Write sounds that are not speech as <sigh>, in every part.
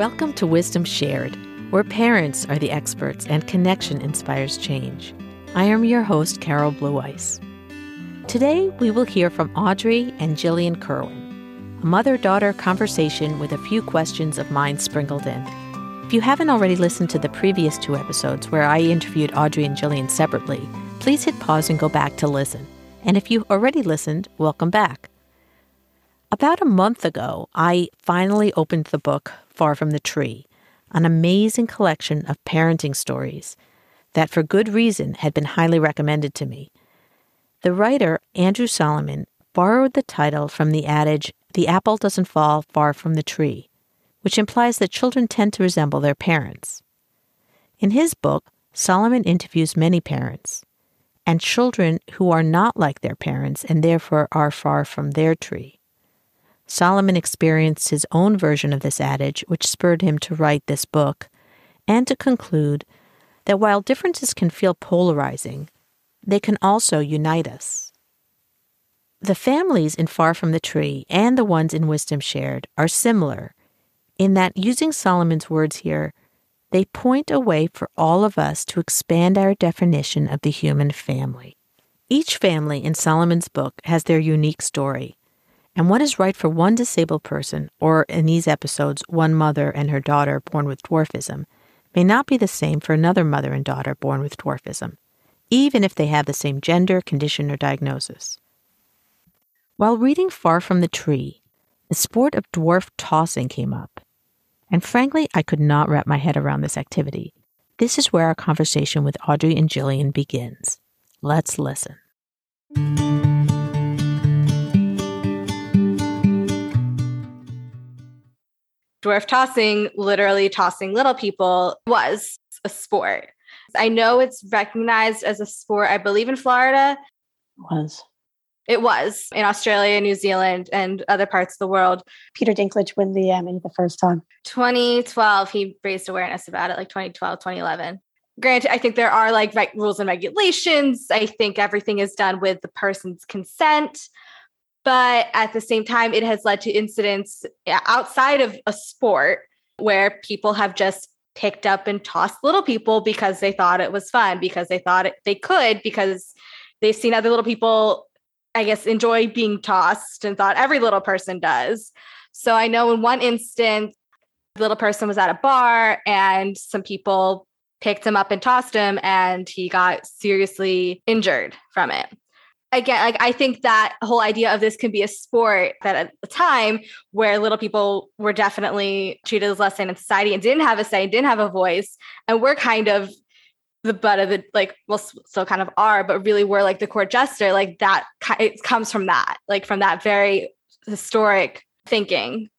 Welcome to Wisdom Shared, where parents are the experts and connection inspires change. I am your host, Carol Blue Ice. Today, we will hear from Audrey and Jillian Kerwin, a mother daughter conversation with a few questions of mine sprinkled in. If you haven't already listened to the previous two episodes where I interviewed Audrey and Jillian separately, please hit pause and go back to listen. And if you already listened, welcome back. About a month ago, I finally opened the book Far from the Tree, an amazing collection of parenting stories that, for good reason, had been highly recommended to me. The writer, Andrew Solomon, borrowed the title from the adage, The apple doesn't fall far from the tree, which implies that children tend to resemble their parents. In his book, Solomon interviews many parents and children who are not like their parents and therefore are far from their tree. Solomon experienced his own version of this adage, which spurred him to write this book, and to conclude that while differences can feel polarizing, they can also unite us. The families in Far From the Tree and the ones in Wisdom Shared are similar in that, using Solomon's words here, they point a way for all of us to expand our definition of the human family. Each family in Solomon's book has their unique story, and what is right for one disabled person, or in these episodes, one mother and her daughter born with dwarfism, may not be the same for another mother and daughter born with dwarfism, even if they have the same gender, condition, or diagnosis. While reading Far from the Tree, the sport of dwarf tossing came up. And frankly, I could not wrap my head around this activity. This is where our conversation with Audrey and Jillian begins. Let's listen. Dwarf tossing, literally tossing little people, was a sport. I know it's recognized as a sport, I believe in Florida. Was. It was in Australia, New Zealand, and other parts of the world. Peter Dinklage won the Emmy the first time. 2012, he raised awareness about it, like 2012, 2011. Granted, I think there are like right, rules and regulations. I think everything is done with the person's consent. But at the same time, it has led to incidents outside of a sport where people have just picked up and tossed little people because they thought it was fun, because they thought it, they could, because they've seen other little people, I guess, enjoy being tossed and thought every little person does. So I know in one instance, the little person was at a bar and some people picked him up and tossed him, and he got seriously injured from it again, like I think that whole idea of this can be a sport that at the time where little people were definitely treated as less than in society and didn't have a say, didn't have a voice, and we're kind of the butt of the like well still kind of are but really we're like the court jester like that it comes from that like from that very historic thinking.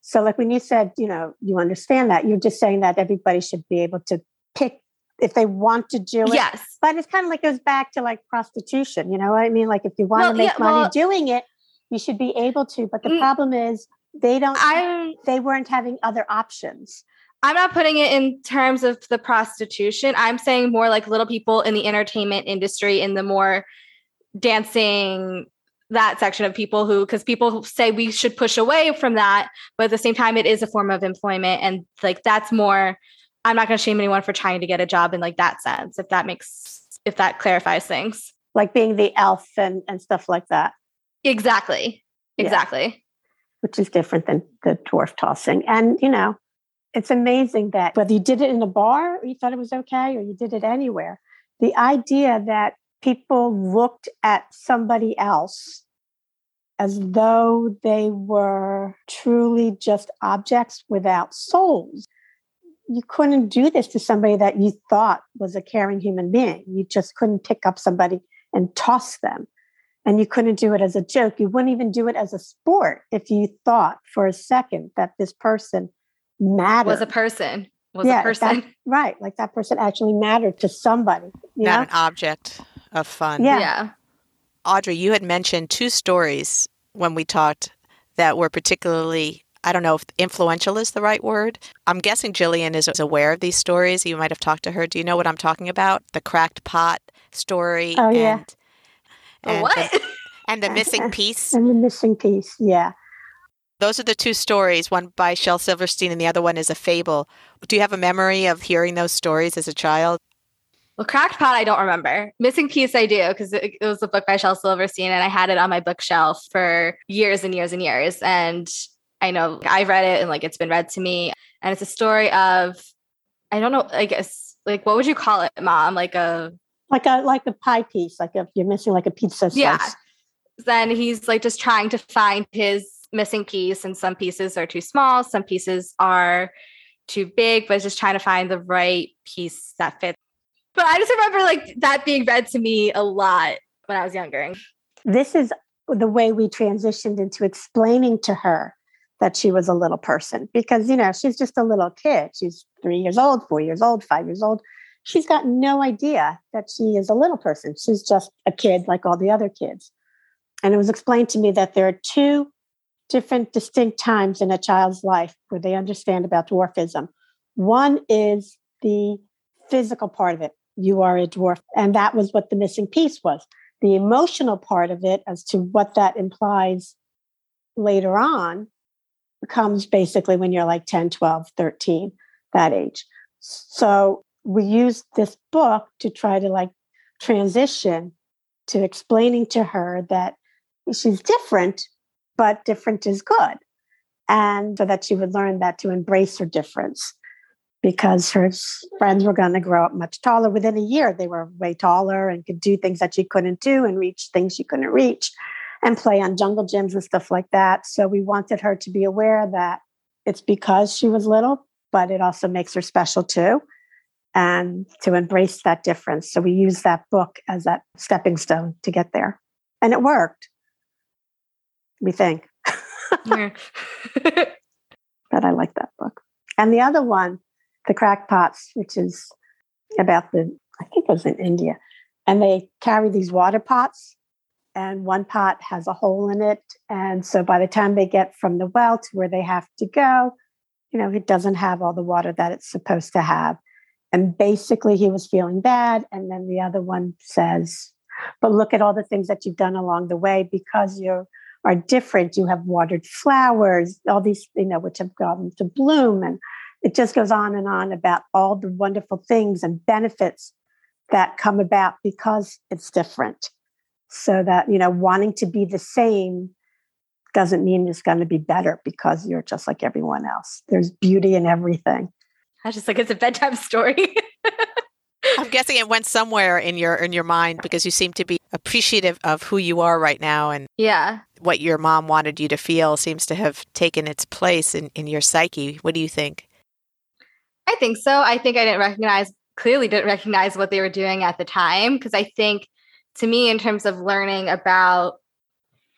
So like when you said you know you understand that you're just saying that everybody should be able to pick if they want to do it. Yes. But it's kind of like goes back to like prostitution. You know what I mean? Like if you want well, to make yeah, money well, doing it, you should be able to. But the mm, problem is they don't I'm, they weren't having other options. I'm not putting it in terms of the prostitution. I'm saying more like little people in the entertainment industry in the more dancing that section of people who because people say we should push away from that but at the same time it is a form of employment and like that's more I'm not going to shame anyone for trying to get a job in like that sense, if that makes, if that clarifies things. Like being the elf and, and stuff like that. Exactly. Exactly. Yeah. Which is different than the dwarf tossing. And, you know, it's amazing that whether you did it in a bar or you thought it was okay or you did it anywhere, the idea that people looked at somebody else as though they were truly just objects without souls you couldn't do this to somebody that you thought was a caring human being. You just couldn't pick up somebody and toss them. And you couldn't do it as a joke. You wouldn't even do it as a sport if you thought for a second that this person mattered. Was a person. Was yeah, a person. That, right. Like that person actually mattered to somebody. Not know? an object of fun. Yeah. yeah. Audrey, you had mentioned two stories when we talked that were particularly I don't know if influential is the right word. I'm guessing Jillian is aware of these stories. You might have talked to her. Do you know what I'm talking about? The cracked pot story. Oh, yeah. And, what? The, and the missing <laughs> piece. And the missing piece, yeah. Those are the two stories, one by Shel Silverstein and the other one is a fable. Do you have a memory of hearing those stories as a child? Well, Cracked Pot, I don't remember. Missing Piece, I do, because it, it, was a book by Shel Silverstein, and I had it on my bookshelf for years and years and years. And I know I've read it, and like it's been read to me. And it's a story of, I don't know, I guess, like what would you call it, Mom? Like a like a like a pie piece, like if you're missing like a pizza slice. Yeah. Then he's like just trying to find his missing piece, and some pieces are too small, some pieces are too big, but just trying to find the right piece that fits but I just remember like that being read to me a lot when I was younger. This is the way we transitioned into explaining to her that she was a little person because, you know, she's just a little kid. She's three years old, four years old, five years old. She's got no idea that she is a little person. She's just a kid like all the other kids. And it was explained to me that there are two different distinct times in a child's life where they understand about dwarfism. One is the physical part of it you are a dwarf. And that was what the missing piece was. The emotional part of it, as to what that implies later on, comes basically when you're like 10, 12, 13, that age. So we used this book to try to like transition to explaining to her that she's different, but different is good. And so that she would learn that to embrace her difference because her friends were going to grow up much taller. Within a year, they were way taller and could do things that she couldn't do and reach things she couldn't reach and play on jungle gyms and stuff like that. So we wanted her to be aware that it's because she was little, but it also makes her special too. And to embrace that difference. So we used that book as that stepping stone to get there. And it worked, we think. <laughs> but I like that book. And the other one the crackpots, which is about the, I think it was in India. And they carry these water pots, and one pot has a hole in it. And so by the time they get from the well to where they have to go, you know, it doesn't have all the water that it's supposed to have. And basically, he was feeling bad. And then the other one says, But look at all the things that you've done along the way because you are different. You have watered flowers, all these, you know, which have gone to bloom and it just goes on and on about all the wonderful things and benefits that come about because it's different. So that, you know, wanting to be the same doesn't mean it's going to be better because you're just like everyone else. There's beauty in everything. I just like it's a bedtime story. <laughs> I'm guessing it went somewhere in your in your mind because you seem to be appreciative of who you are right now and yeah what your mom wanted you to feel seems to have taken its place in, in your psyche. What do you think? I think so. I think I didn't recognize, clearly didn't recognize what they were doing at the time. Because I think to me, in terms of learning about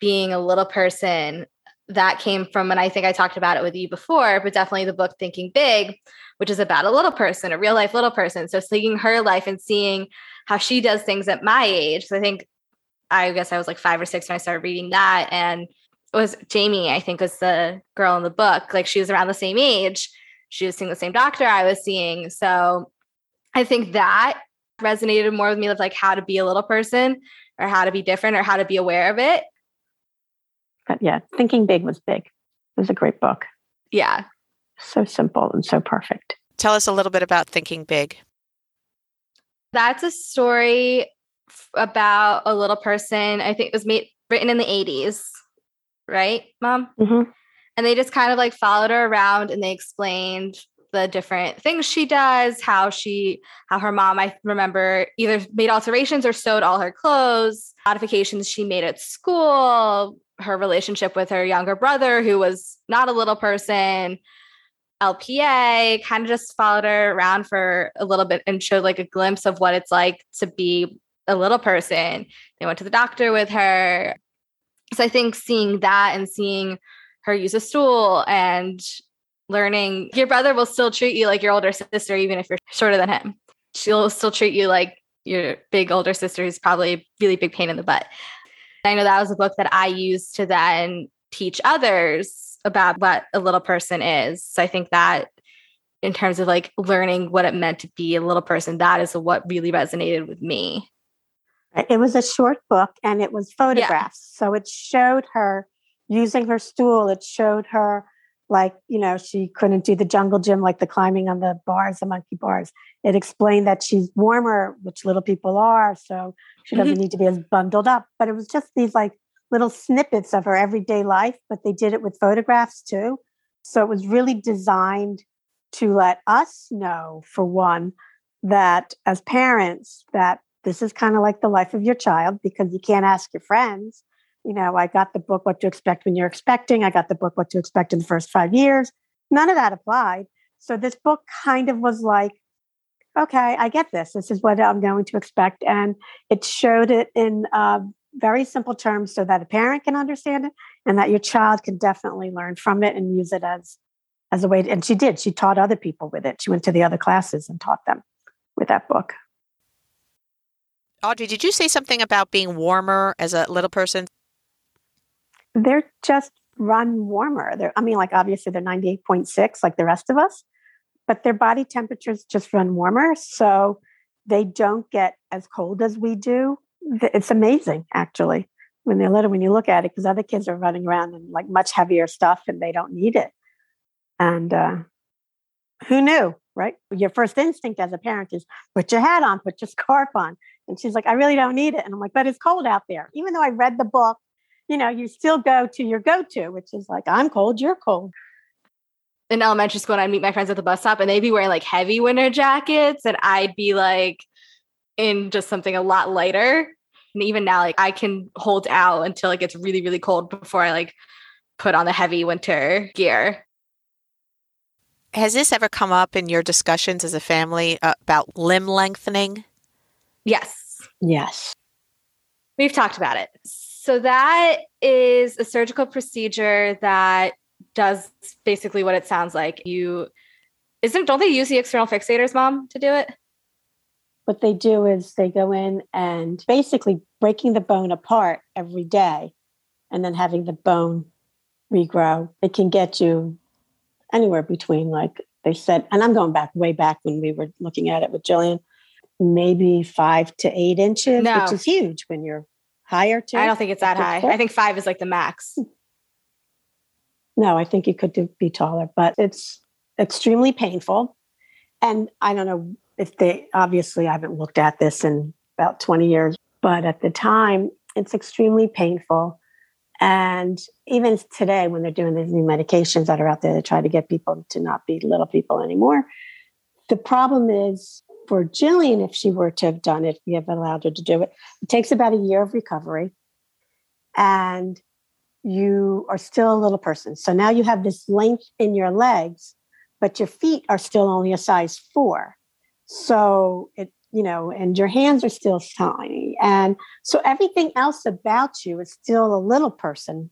being a little person, that came from, and I think I talked about it with you before, but definitely the book Thinking Big, which is about a little person, a real life little person. So seeing her life and seeing how she does things at my age. So I think, I guess I was like five or six when I started reading that. And it was Jamie, I think was the girl in the book. Like she was around the same age she was seeing the same doctor I was seeing. So I think that resonated more with me of like how to be a little person or how to be different or how to be aware of it. But yeah, Thinking Big was big. It was a great book. Yeah. So simple and so perfect. Tell us a little bit about Thinking Big. That's a story about a little person. I think it was made written in the 80s, right, mom? Mm-hmm. And they just kind of like followed her around and they explained the different things she does, how she, how her mom, I remember either made alterations or sewed all her clothes, modifications she made at school, her relationship with her younger brother, who was not a little person, LPA, kind of just followed her around for a little bit and showed like a glimpse of what it's like to be a little person. They went to the doctor with her. So I think seeing that and seeing her use a stool and learning your brother will still treat you like your older sister, even if you're shorter than him. She'll still treat you like your big older sister who's probably a really big pain in the butt. I know that was a book that I used to then teach others about what a little person is. So I think that in terms of like learning what it meant to be a little person, that is what really resonated with me. It was a short book and it was photographs. Yeah. So it showed her using her stool, it showed her like, you know, she couldn't do the jungle gym, like the climbing on the bars, the monkey bars. It explained that she's warmer, which little people are. So she doesn't mm-hmm. need to be as bundled up. But it was just these like little snippets of her everyday life, but they did it with photographs too. So it was really designed to let us know, for one, that as parents, that this is kind of like the life of your child because you can't ask your friends you know, I got the book What to Expect When You're Expecting. I got the book What to Expect in the First Five Years. None of that applied. So this book kind of was like, okay, I get this. This is what I'm going to expect. And it showed it in uh, very simple terms so that a parent can understand it and that your child can definitely learn from it and use it as as a way to, and she did she taught other people with it she went to the other classes and taught them with that book audrey did you say something about being warmer as a little person they're just run warmer. They're, I mean, like obviously they're 98.6 like the rest of us, but their body temperatures just run warmer. So they don't get as cold as we do. It's amazing, actually, when they're little, when you look at it, because other kids are running around in like much heavier stuff and they don't need it. And uh, who knew, right? Your first instinct as a parent is put your hat on, put your <laughs> scarf on. And she's like, I really don't need it. And I'm like, but it's cold out there. Even though I read the book you know, you still go to your go to, which is like, I'm cold, you're cold. In elementary school, and I'd meet my friends at the bus stop and they'd be wearing like heavy winter jackets, and I'd be like in just something a lot lighter. And even now, like I can hold out until it gets really, really cold before I like put on the heavy winter gear. Has this ever come up in your discussions as a family uh, about limb lengthening? Yes. Yes. We've talked about it. So that is a surgical procedure that does basically what it sounds like. You isn't don't they use the external fixators, mom, to do it? What they do is they go in and basically breaking the bone apart every day and then having the bone regrow. It can get you anywhere between like they said, and I'm going back way back when we were looking at it with Jillian, maybe five to eight inches, no. which is huge when you're higher too? I don't think it's that high. I think five is like the max. No, I think you could be taller, but it's extremely painful. And I don't know if they obviously I haven't looked at this in about 20 years, but at the time it's extremely painful. And even today, when they're doing these new medications that are out there to try to get people to not be little people anymore, the problem is for Jillian, if she were to have done it, we have allowed her to do it, it takes about a year of recovery. And you are still a little person. So now you have this length in your legs, but your feet are still only a size four. So it, you know, and your hands are still tiny. And so everything else about you is still a little person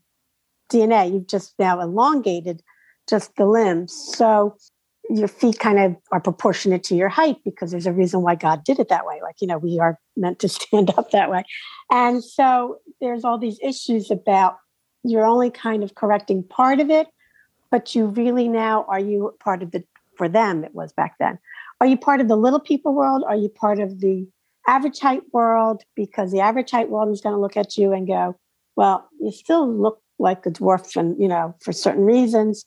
DNA. You've just now elongated just the limbs. So your feet kind of are proportionate to your height because there's a reason why God did it that way. Like, you know, we are meant to <laughs> stand up that way. And so there's all these issues about you're only kind of correcting part of it, but you really now are you part of the, for them, it was back then. Are you part of the little people world? Are you part of the average height world? Because the average height world is going to look at you and go, well, you still look like a dwarf and, you know, for certain reasons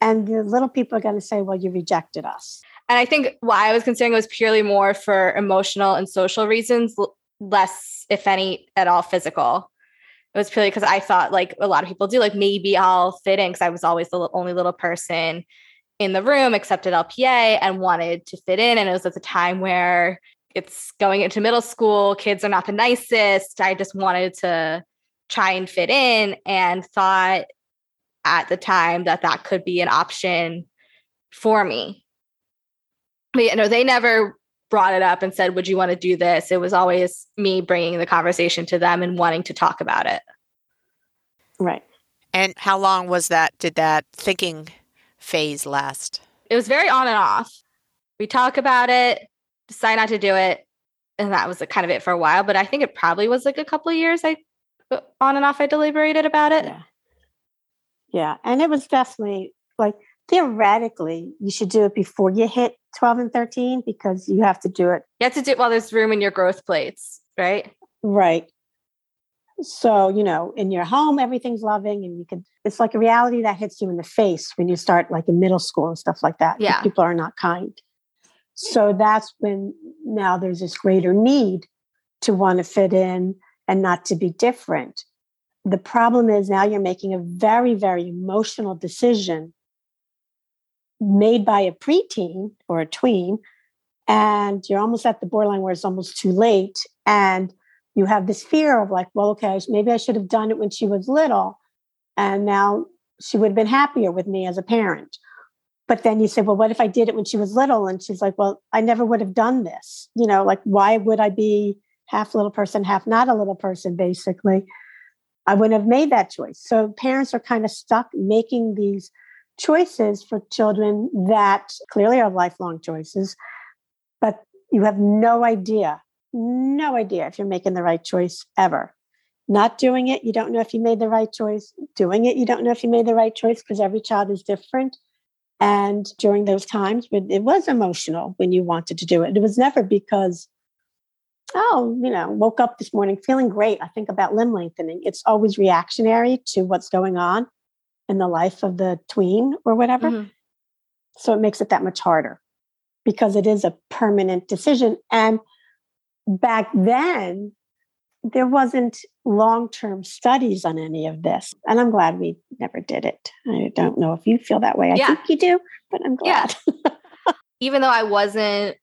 and the little people are going to say, well, you rejected us. And I think why I was considering it was purely more for emotional and social reasons, less, if any, at all physical. It was purely because I thought, like a lot of people do, like maybe I'll fit in because I was always the only little person in the room except at LPA and wanted to fit in. And it was at the time where it's going into middle school, kids are not the nicest. I just wanted to try and fit in and thought at the time that that could be an option for me. But, you know, they never brought it up and said, Would you want to do this? It was always me bringing the conversation to them and wanting to talk about it. Right. And how long was that? Did that thinking phase last? It was very on and off. We talk about it, decide not to do it. And that was kind of it for a while. But I think it probably was like a couple of years I uh, on and off I deliberated about it. Yeah. Yeah. And it was definitely like theoretically, you should do it before you hit 12 and 13 because you have to do it. You have to do it while there's room in your growth plates, right? Right. So, you know, in your home, everything's loving and you can, it's like a reality that hits you in the face when you start like in middle school and stuff like that. Yeah. People are not kind. So that's when now there's this greater need to want to fit in and not to be different. The problem is now you're making a very, very emotional decision made by a preteen or a tween, and you're almost at the borderline where it's almost too late. And you have this fear of like, well, okay, maybe I should have done it when she was little. And now she would have been happier with me as a parent. But then you say, well, what if I did it when she was little? And she's like, well, I never would have done this. You know, like, why would I be half little person, half not a little person, basically? I wouldn't have made that choice. So parents are kind of stuck making these choices for children that clearly are lifelong choices, but you have no idea, no idea if you're making the right choice ever. Not doing it, you don't know if you made the right choice. Doing it, you don't know if you made the right choice because every child is different. And during those times when it was emotional when you wanted to do it, it was never because, oh, you know, woke up this morning feeling great. I think about limb lengthening. It's always reactionary to what's going on in the life of the tween or whatever. Mm-hmm. So it makes it that much harder because it is a permanent decision. And back then, there wasn't long term studies on any of this. And I'm glad we never did it. I don't know if you feel that way. I yeah. think you do, but I'm glad. Yeah. <laughs> Even though I wasn't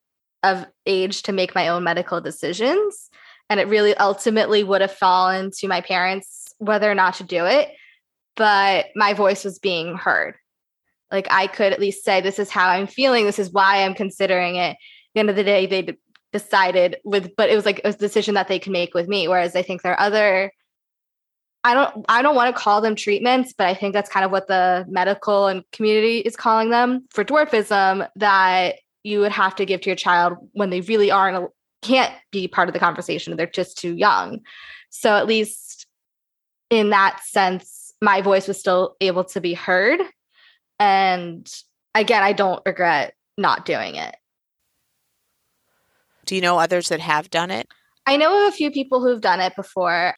of age to make my own medical decisions, and it really ultimately would have fallen to my parents whether or not to do it, but my voice was being heard. Like I could at least say, This is how I'm feeling. This is why I'm considering it. At the end of the day, they decided with but it was like a decision that they can make with me whereas i think there are other i don't i don't want to call them treatments but i think that's kind of what the medical and community is calling them for dwarfism that you would have to give to your child when they really aren't can't be part of the conversation they're just too young so at least in that sense my voice was still able to be heard and again i don't regret not doing it do you know others that have done it? I know of a few people who've done it before.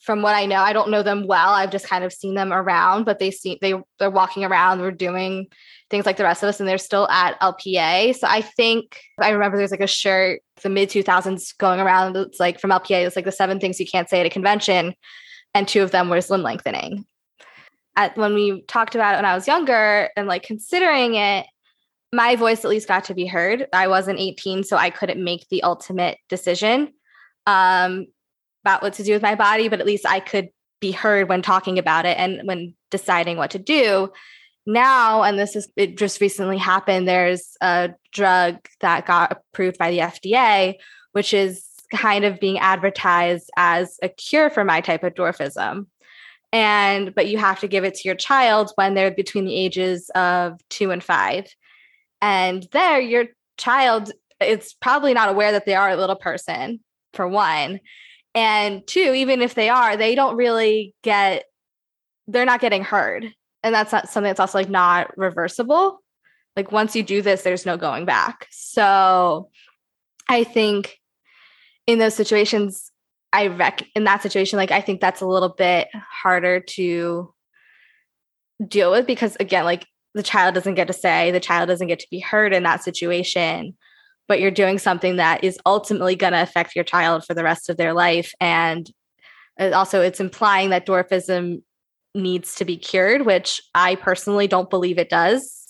From what I know, I don't know them well. I've just kind of seen them around, but they see they they're walking around, they're doing things like the rest of us, and they're still at LPA. So I think I remember there's like a shirt, the mid 2000s going around. It's like from LPA, it's like the seven things you can't say at a convention, and two of them was limb lengthening. At when we talked about it when I was younger and like considering it, my voice at least got to be heard. I wasn't 18, so I couldn't make the ultimate decision um, about what to do with my body, but at least I could be heard when talking about it and when deciding what to do. Now, and this is it just recently happened, there's a drug that got approved by the FDA, which is kind of being advertised as a cure for my type of dwarfism. And but you have to give it to your child when they're between the ages of two and five. And there, your child is probably not aware that they are a little person, for one. And two, even if they are, they don't really get, they're not getting heard. And that's not something that's also like not reversible. Like once you do this, there's no going back. So I think in those situations, I rec in that situation, like I think that's a little bit harder to deal with because again, like the child doesn't get to say, the child doesn't get to be heard in that situation, but you're doing something that is ultimately going to affect your child for the rest of their life. And uh, also, it's implying that dwarfism needs to be cured, which I personally don't believe it does.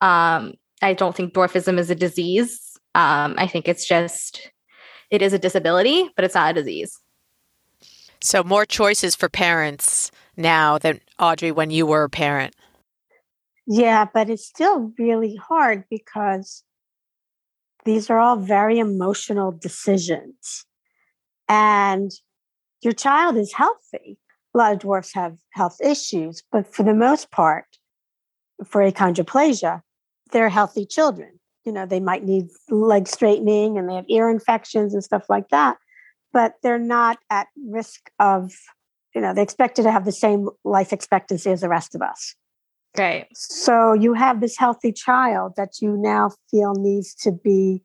Um, I don't think dwarfism is a disease. Um, I think it's just, it is a disability, but it's not a disease. So, more choices for parents now than Audrey when you were a parent. Yeah, but it's still really hard because these are all very emotional decisions. And your child is healthy. A lot of dwarfs have health issues, but for the most part, for achondroplasia, they're healthy children. You know, they might need leg straightening and they have ear infections and stuff like that, but they're not at risk of, you know, they're expected to have the same life expectancy as the rest of us. Right. So you have this healthy child that you now feel needs to be,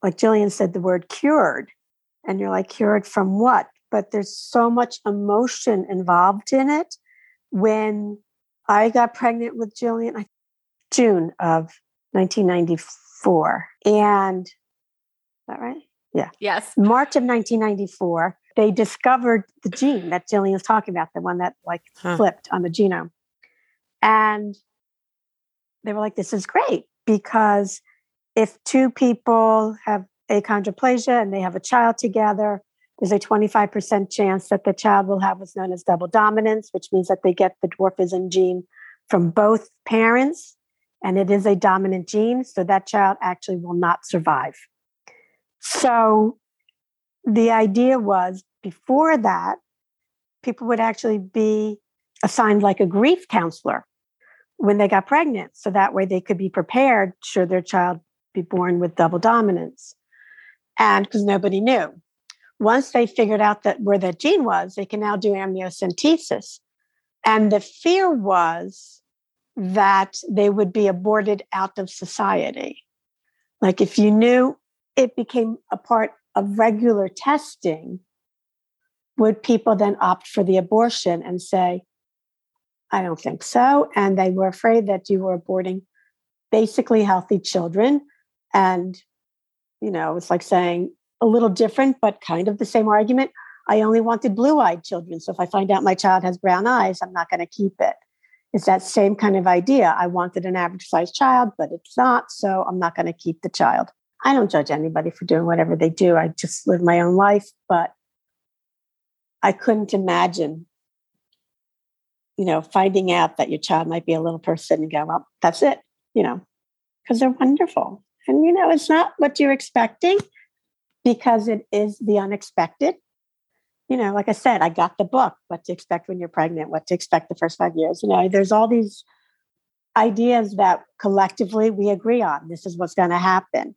like Jillian said, the word cured. And you're like, cured from what? But there's so much emotion involved in it. When I got pregnant with Jillian, June of 1994. And is that right? Yeah. Yes. March of 1994, they discovered the gene that Jillian was talking about, the one that like huh. flipped on the genome. And they were like, this is great because if two people have achondroplasia and they have a child together, there's a 25% chance that the child will have what's known as double dominance, which means that they get the dwarfism gene from both parents, and it is a dominant gene, so that child actually will not survive. So the idea was before that, people would actually be assigned like a grief counselor when they got pregnant, so that way they could be prepared should their child be born with double dominance. And because nobody knew. Once they figured out that where that gene was, they can now do amniocentesis. And the fear was that they would be aborted out of society. Like if you knew it became a part of regular testing, would people then opt for the abortion and say, I don't think so. And they were afraid that you were aborting basically healthy children. And, you know, it's like saying a little different, but kind of the same argument. I only wanted blue eyed children. So if I find out my child has brown eyes, I'm not going to keep it. It's that same kind of idea. I wanted an average sized child, but it's not. So I'm not going to keep the child. I don't judge anybody for doing whatever they do. I just live my own life. But I couldn't imagine, you know, finding out that your child might be a little person and go, well, that's it, you know, because they're wonderful. And, you know, it's not what you're expecting because it is the unexpected you know, like I said, I got the book, what to expect when you're pregnant, what to expect the first five years. You know, there's all these ideas that collectively we agree on. This is what's going to happen.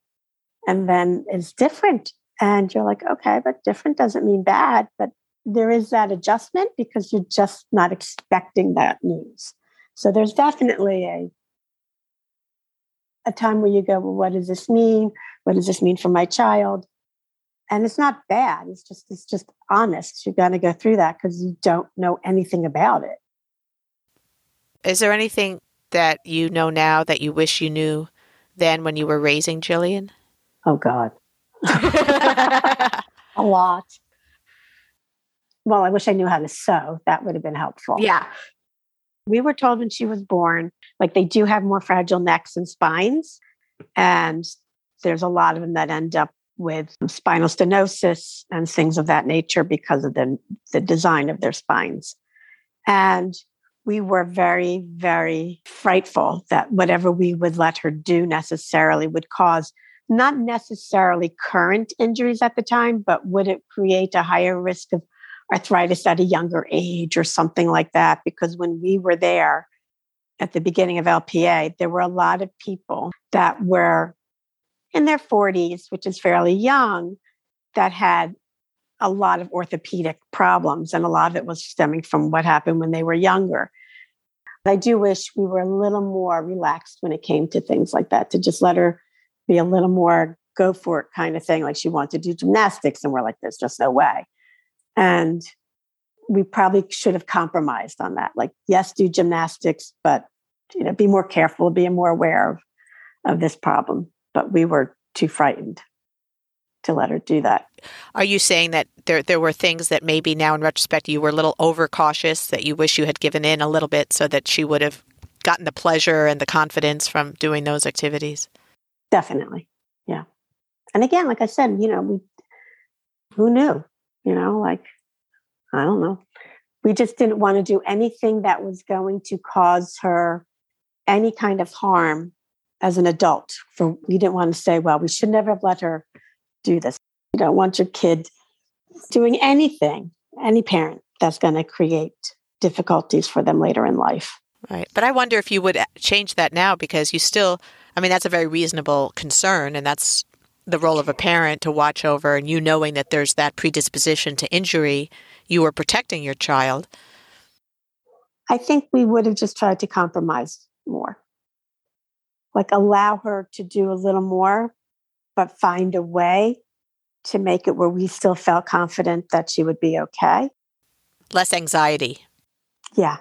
And then it's different. And you're like, okay, but different doesn't mean bad. But there is that adjustment because you're just not expecting that news. So there's definitely a a time where you go, well, what does this mean? What does this mean for my child? And it's not bad it's just it's just honest you're going to go through that because you don't know anything about it. Is there anything that you know now that you wish you knew then when you were raising jillian? Oh god. <laughs> A lot. Well i wish i knew how to sew. That would have been helpful. Yeah. We were told when she was born like they do have more fragile necks and spines and there's a lot of them that end up with spinal stenosis and things of that nature because of the, the design of their spines. And we were very, very frightful that whatever we would let her do necessarily would cause not necessarily current injuries at the time, but would it create a higher risk of arthritis at a younger age or something like that? Because when we were there at the beginning of LPA, there were a lot of people that were in their 40s, which is fairly young, that had a lot of orthopedic problems. And a lot of it was stemming from what happened when they were younger. I do wish we were a little more relaxed when it came to things like that, to just let her be a little more go for it kind of thing. Like she wanted to do gymnastics, and we're like, there's just no way. And we probably should have compromised on that. Like, yes, do gymnastics, but you know, be more careful, be more aware of, of this problem but we were too frightened to let her do that. Are you saying that there there were things that maybe now in retrospect you were a little overcautious that you wish you had given in a little bit so that she would have gotten the pleasure and the confidence from doing those activities? Definitely. Yeah. And again, like I said, you know, we who knew? You know, like I don't know. We just didn't want to do anything that was going to cause her any kind of harm as an adult for we didn't want to say well we should never have let her do this. You don't want your kid doing anything any parent that's going to create difficulties for them later in life. Right. But i wonder if you would uh, change that now because you still i mean that's a very reasonable concern and that's the role of a parent to watch over and you knowing that there's that predisposition to injury you are protecting your child. I think we would have just tried to compromise more like allow her to do a little more, but find a way to make it where we still felt confident that she would be okay. Less anxiety. Yeah.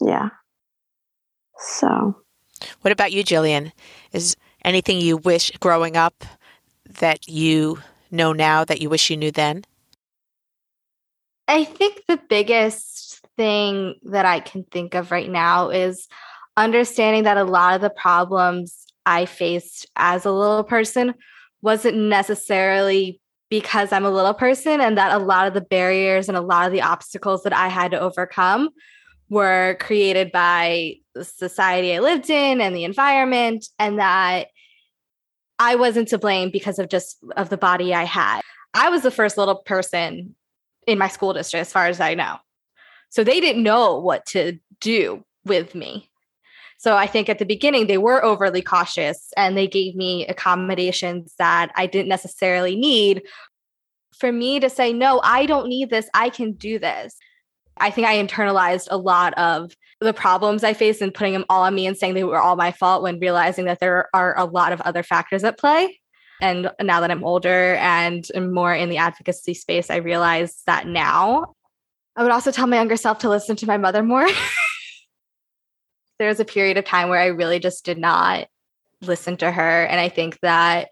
Yeah. So, what about you, Jillian? Is anything you wish growing up that you know now that you wish you knew then? I think the biggest thing that I can think of right now is understanding that a lot of the problems I faced as a little person wasn't necessarily because I'm a little person, and that a lot of the barriers and a lot of the obstacles that I had to overcome were created by the society I lived in and the environment, and that I wasn't to blame because of just of the body I had. I was the first little person in my school district, as far as I know. So they didn't know what to do with me. So I think at the beginning they were overly cautious and they gave me accommodations that I didn't necessarily need. For me to say, no, I don't need this, I can do this. I think I internalized a lot of the problems I faced and putting them all on me and saying they were all my fault when realizing that there are a lot of other factors at play. And now that I'm older and more in the advocacy space, I realize that now. I would also tell my younger self to listen to my mother more. <laughs> there was a period of time where I really just did not listen to her. And I think that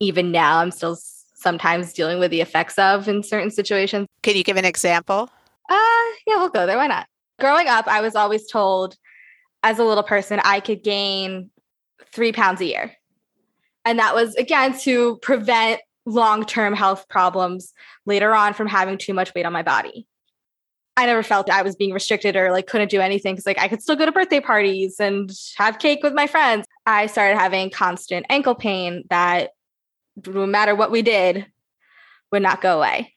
even now I'm still sometimes dealing with the effects of in certain situations. Can you give an example? Uh yeah, we'll go there. Why not? Growing up, I was always told as a little person I could gain three pounds a year. And that was again to prevent long-term health problems later on from having too much weight on my body. I never felt I was being restricted or like couldn't do anything because like I could still go to birthday parties and have cake with my friends. I started having constant ankle pain that no matter what we did would not go away.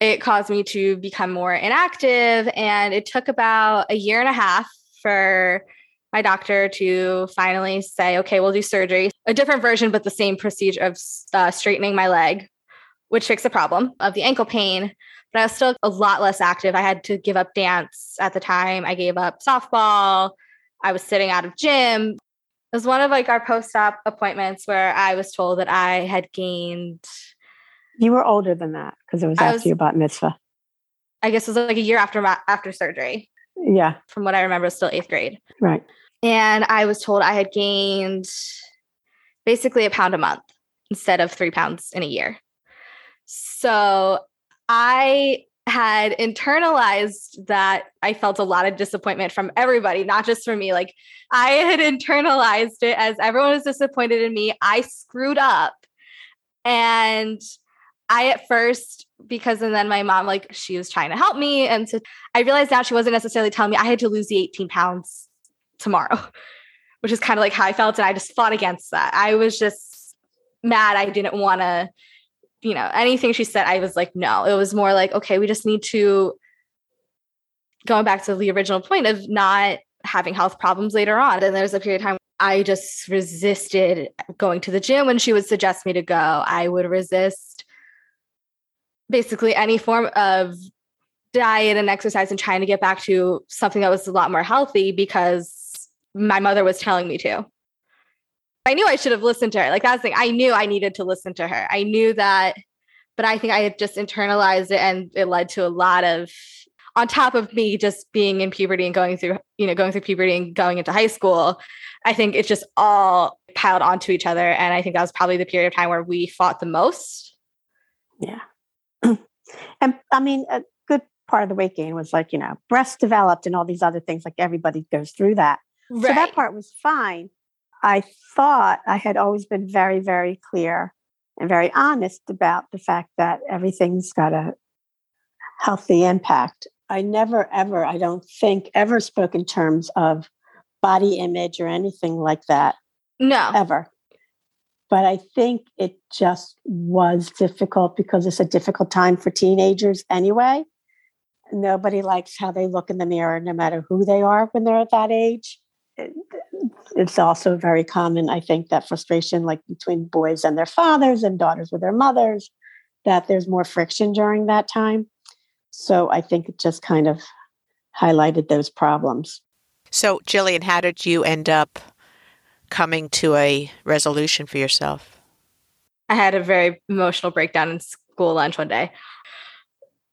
It caused me to become more inactive and it took about a year and a half for my doctor to finally say, okay, we'll do surgery, a different version, but the same procedure of uh, straightening my leg, which fixed the problem of the ankle pain but I was still a lot less active. I had to give up dance at the time. I gave up softball. I was sitting out of gym. It was one of like our post-op appointments where I was told that I had gained. You were older than that because it was after was, your bat mitzvah. I guess it was like a year after my, after surgery. Yeah. From what I remember, it was still eighth grade. Right. And I was told I had gained basically a pound a month instead of three pounds in a year. So I had internalized that I felt a lot of disappointment from everybody, not just from me. Like I had internalized it as everyone was disappointed in me. I screwed up. And I at first, because and then my mom, like she was trying to help me. And so I realized now she wasn't necessarily telling me I had to lose the 18 pounds tomorrow, <laughs> which is kind of like how I felt. And I just fought against that. I was just mad. I didn't want to you know, anything she said, I was like, no. It was more like, okay, we just need to going back to the original point of not having health problems later on. And there was a period of time I just resisted going to the gym when she would suggest me to go. I would resist basically any form of diet and exercise and trying to get back to something that was a lot more healthy because my mother was telling me to. I knew I should have listened to her. Like that's the thing. I knew I needed to listen to her. I knew that, but I think I had just internalized it and it led to a lot of on top of me just being in puberty and going through, you know, going through puberty and going into high school. I think it's just all piled onto each other. And I think that was probably the period of time where we fought the most. Yeah. <clears throat> and I mean, a good part of the weight gain was like, you know, breast developed and all these other things. Like everybody goes through that. Right. So that part was fine. I thought I had always been very, very clear and very honest about the fact that everything's got a healthy impact. I never, ever, I don't think, ever spoke in terms of body image or anything like that. No. Ever. But I think it just was difficult because it's a difficult time for teenagers anyway. Nobody likes how they look in the mirror, no matter who they are when they're at that age it's also very common, I think, that frustration, like between boys and their fathers and daughters with their mothers, that there's more friction during that time. So I think it just kind of highlighted those problems. So, Jillian, how did you end up coming to a resolution for yourself? I had a very emotional breakdown in school lunch one day.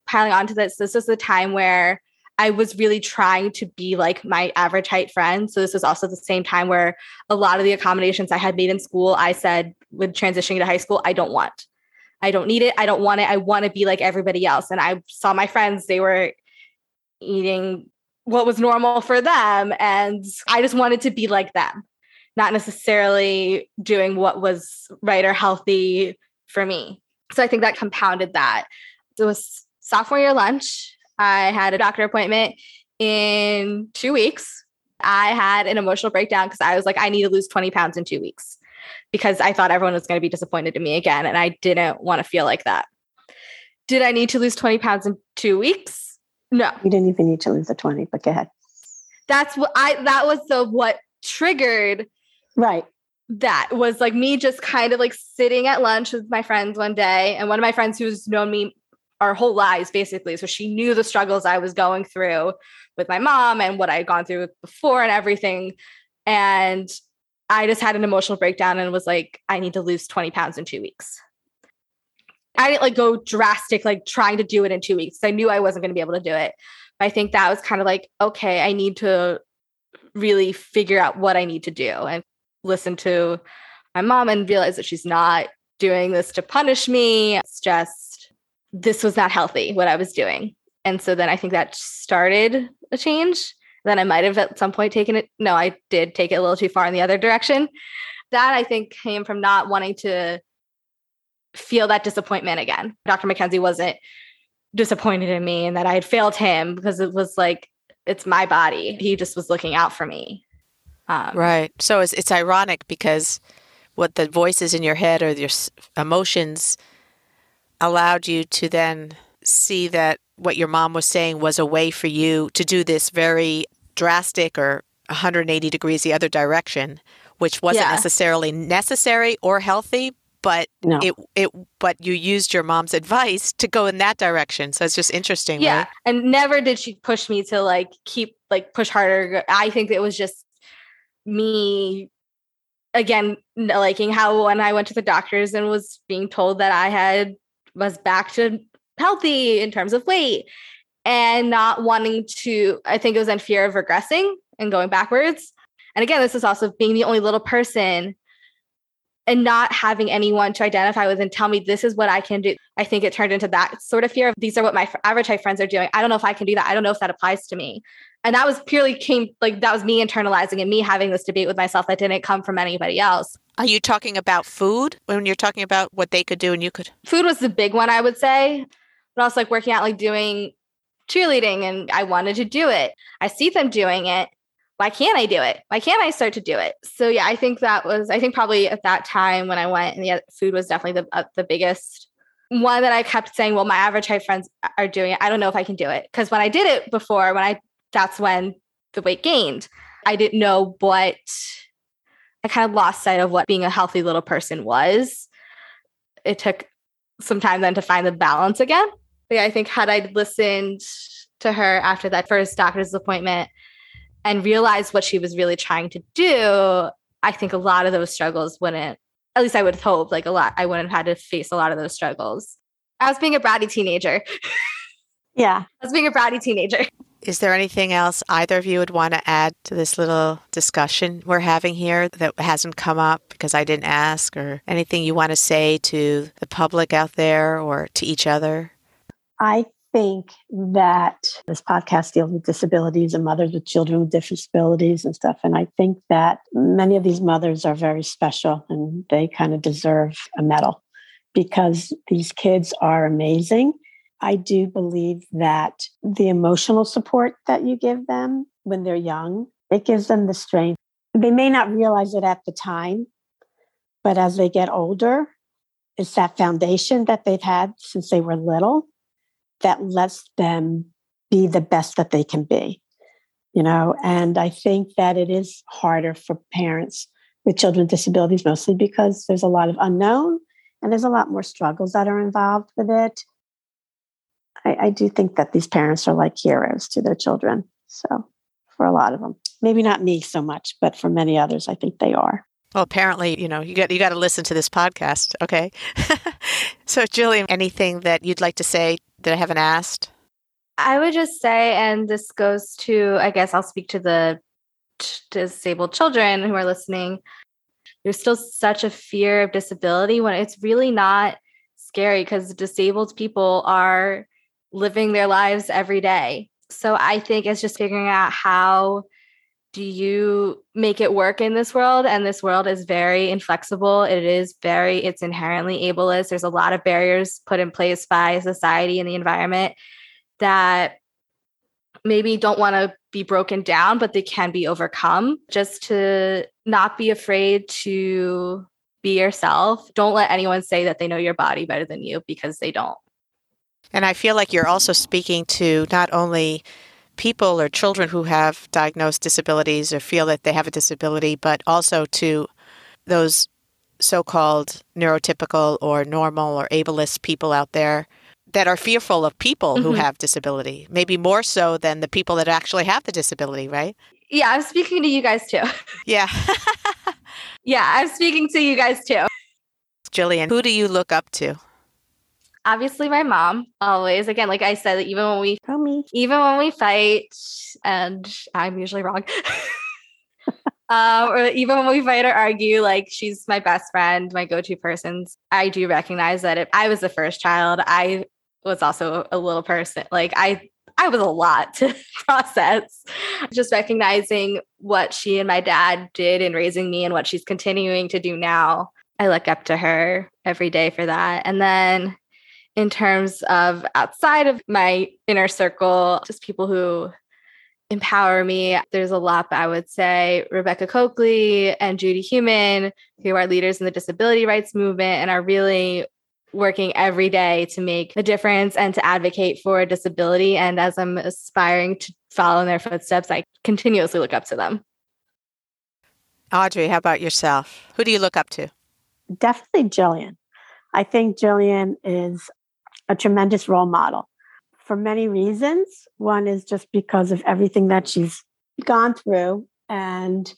Piling onto this, this was the time where I was really trying to be like my average height friend. So this was also the same time where a lot of the accommodations I had made in school, I said with transitioning to high school, I don't want. I don't need it. I don't want it. I want to be like everybody else. And I saw my friends, they were eating what was normal for them. And I just wanted to be like them, not necessarily doing what was right or healthy for me. So I think that compounded that. It was sophomore year lunch. I had a doctor appointment in two weeks. I had an emotional breakdown because I was like, I need to lose 20 pounds in two weeks because I thought everyone was going to be disappointed in me again. And I didn't want to feel like that. Did I need to lose 20 pounds in two weeks? No. You didn't even need to lose the 20, but go ahead. That's what I, that was the, what triggered. Right. That was like me just kind of like sitting at lunch with my friends one day. And one of my friends who's known me our whole lives basically. So she knew the struggles I was going through with my mom and what I had gone through before and everything. And I just had an emotional breakdown and was like, I need to lose 20 pounds in two weeks. I didn't like go drastic, like trying to do it in two weeks. I knew I wasn't going to be able to do it. But I think that was kind of like, okay, I need to really figure out what I need to do and listen to my mom and realize that she's not doing this to punish me. It's just, this was not healthy, what I was doing. And so then I think that started a change then I might have at some point taken it. No, I did take it a little too far in the other direction. That I think came from not wanting to feel that disappointment again. Dr. McKenzie wasn't disappointed in me and that I had failed him because it was like, it's my body. He just was looking out for me. Um, right. So it's, it's ironic because what the voices in your head or your emotions allowed you to then see that what your mom was saying was a way for you to do this very drastic or 180 degrees the other direction, which wasn't yeah. necessarily necessary or healthy, but no. it it but you used your mom's advice to go in that direction. So it's just interesting. Yeah. Right? And never did she push me to like keep like push harder. I think it was just me again liking how when I went to the doctors and was being told that I had was back to healthy in terms of weight and not wanting to, I think it was in fear of regressing and going backwards. And again, this is also being the only little person and not having anyone to identify with and tell me this is what I can do. I think it turned into that sort of fear of these are what my average friends are doing. I don't know if I can do that. I don't know if that applies to me. And that was purely came like that was me internalizing and me having this debate with myself that didn't come from anybody else. Are you talking about food when you're talking about what they could do and you could? Food was the big one, I would say but also like working out, like doing cheerleading, and I wanted to do it. I see them doing it. Why can't I do it? Why can't I start to do it? So yeah, I think that was I think probably at that time when I went, and yeah, food was definitely the uh, the biggest one that I kept saying. Well, my average height friends are doing it. I don't know if I can do it because when I did it before, when I that's when the weight gained. I didn't know what I kind of lost sight of what being a healthy little person was. It took some time then to find the balance again yeah, I think had I listened to her after that first doctor's appointment and realized what she was really trying to do, I think a lot of those struggles wouldn't, at least I would hope, like a lot, I wouldn't have had to face a lot of those struggles. I was being a bratty teenager. <laughs> Yeah. I was being a bratty teenager. Is there anything else either of you would want to add to this little discussion we're having here that hasn't come up because I didn't ask, or anything you want to say to the public out there or to each other? I think that this podcast deals with disabilities and mothers with children with disabilities and stuff. And I think that many of these mothers are very special and they kind of deserve a medal because these kids are amazing. I do believe that the emotional support that you give them when they're young, it gives them the strength. They may not realize it at the time, but as they get older, it's that foundation that they've had since they were little that lets them be the best that they can be you know and i think that it is harder for parents with children with disabilities mostly because there's a lot of unknown and there's a lot more struggles that are involved with it I, I do think that these parents are like heroes to their children so for a lot of them maybe not me so much but for many others i think they are Well, apparently, you know, you got you got to listen to this podcast, okay? <laughs> so, Jillian, anything that you'd like to say that I haven't asked? I would just say, and this goes to, I guess I'll speak to the t- disabled children who are listening. There's still such a fear of disability when it's really not scary because disabled people are living their lives every day. So I think it's just figuring out how do you make it work in this world and this world is very inflexible. It is very it's inherently ableist. There's a lot of barriers put in place by society and the environment that maybe don't want to be broken down but they can be overcome. Just to not be afraid to be yourself. Don't let anyone say that they know your body better than you because they don't and i feel like you're also speaking to not only people or children who have diagnosed disabilities or feel that they have a disability, but also to those so called neurotypical or normal or ableist people out there that are fearful of people mm-hmm. who have disability, maybe more so than the people that actually have the disability, right? Yeah, I'm speaking to you guys too. Yeah. <laughs> yeah, I'm speaking to you guys too. Jillian, who do you look up to? Obviously my mom always again like i said even when we me. even when we fight and i'm usually wrong <laughs> um, or even when we fight or argue like she's my best friend my go-to person i do recognize that if i was the first child i was also a little person like i I was a lot to <laughs> process. Just recognizing what she and my dad did in raising me and what she's continuing to do now. I look up to her every day for that. And then in terms of outside of my inner circle, just people who empower me. There's a lot, but I would say Rebecca Cokley and Judy Heumann, who are leaders in the disability rights movement and are really working every day to make a difference and to advocate for disability. And as I'm aspiring to follow in their footsteps, I continuously look up to them. Audrey, how about yourself? Who do you look up to? Definitely Jillian. I think Jillian is a tremendous role model for many reasons. One is just because of everything that she's gone through. And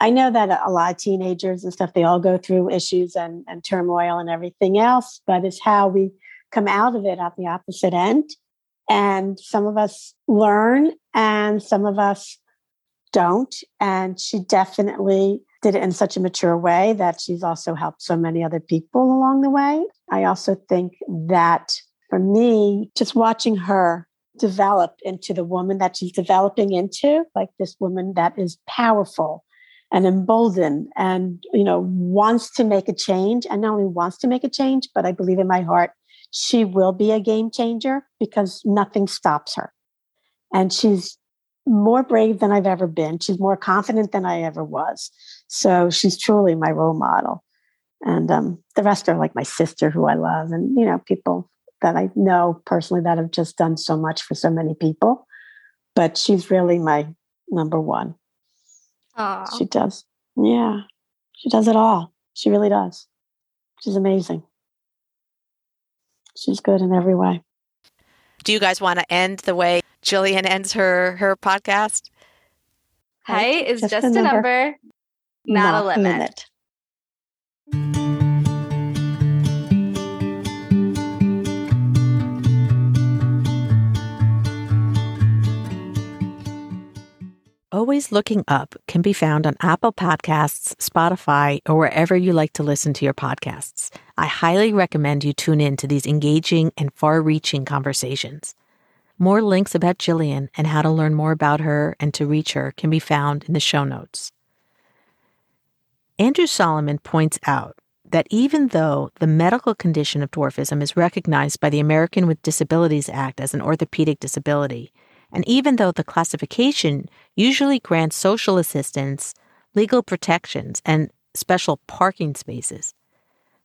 I know that a lot of teenagers and stuff, they all go through issues and, and turmoil and everything else, but it's how we come out of it at the opposite end. And some of us learn and some of us don't. And she definitely did it in such a mature way that she's also helped so many other people along the way. I also think that for me, just watching her develop into the woman that she's developing into, like this woman that is powerful and emboldened and you know wants to make a change and not only wants to make a change but i believe in my heart she will be a game changer because nothing stops her. And she's more brave than i've ever been. She's more confident than i ever was so she's truly my role model. And um, the rest are like my sister, who I love, and you know, people that I know personally that have just done so much for so many people. But she's really my number one. Aww. She does. Yeah. She does it all. She really does. She's amazing. She's good in every way. Do you guys want to end the way Jillian ends her her podcast? Height is just, just a number. number not, not a limit. limit. Always Looking Up can be found on Apple Podcasts, Spotify, or wherever you like to listen to your podcasts. I highly recommend you tune in to these engaging and far reaching conversations. More links about Jillian and how to learn more about her and to reach her can be found in the show notes. Andrew Solomon points out that even though the medical condition of dwarfism is recognized by the American with Disabilities Act as an orthopedic disability, and even though the classification usually grants social assistance, legal protections, and special parking spaces,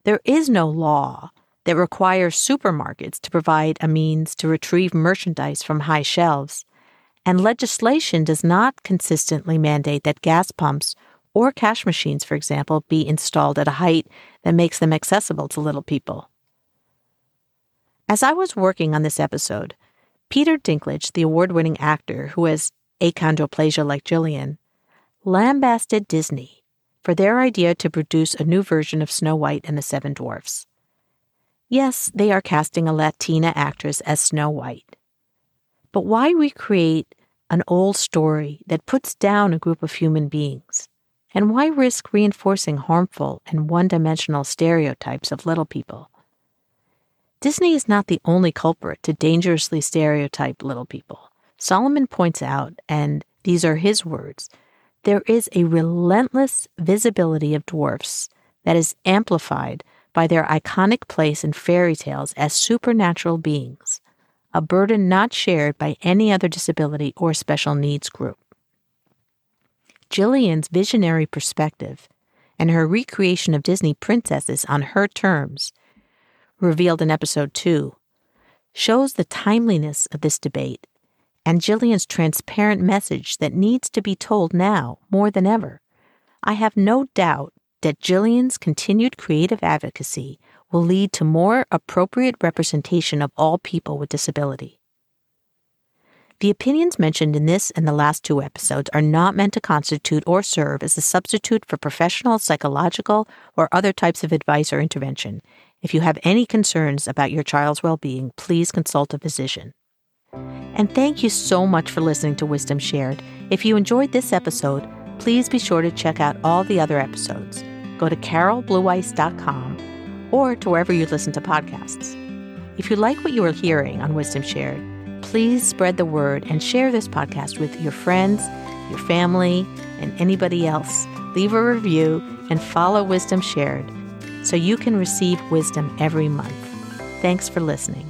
there is no law that requires supermarkets to provide a means to retrieve merchandise from high shelves, and legislation does not consistently mandate that gas pumps or cash machines, for example, be installed at a height that makes them accessible to little people. As I was working on this episode, Peter Dinklage, the award winning actor who has achondroplasia like Jillian, lambasted Disney for their idea to produce a new version of Snow White and the Seven Dwarfs. Yes, they are casting a Latina actress as Snow White. But why recreate an old story that puts down a group of human beings? And why risk reinforcing harmful and one dimensional stereotypes of little people? Disney is not the only culprit to dangerously stereotype little people. Solomon points out, and these are his words, there is a relentless visibility of dwarfs that is amplified by their iconic place in fairy tales as supernatural beings, a burden not shared by any other disability or special needs group. Jillian's visionary perspective and her recreation of Disney princesses on her terms, revealed in episode 2, shows the timeliness of this debate and Jillian's transparent message that needs to be told now more than ever. I have no doubt that Jillian's continued creative advocacy will lead to more appropriate representation of all people with disability. The opinions mentioned in this and the last two episodes are not meant to constitute or serve as a substitute for professional, psychological, or other types of advice or intervention. If you have any concerns about your child's well being, please consult a physician. And thank you so much for listening to Wisdom Shared. If you enjoyed this episode, please be sure to check out all the other episodes. Go to carolblueice.com or to wherever you listen to podcasts. If you like what you are hearing on Wisdom Shared, please spread the word and share this podcast with your friends, your family, and anybody else. Leave a review and follow Wisdom Shared so you can receive wisdom every month. Thanks for listening.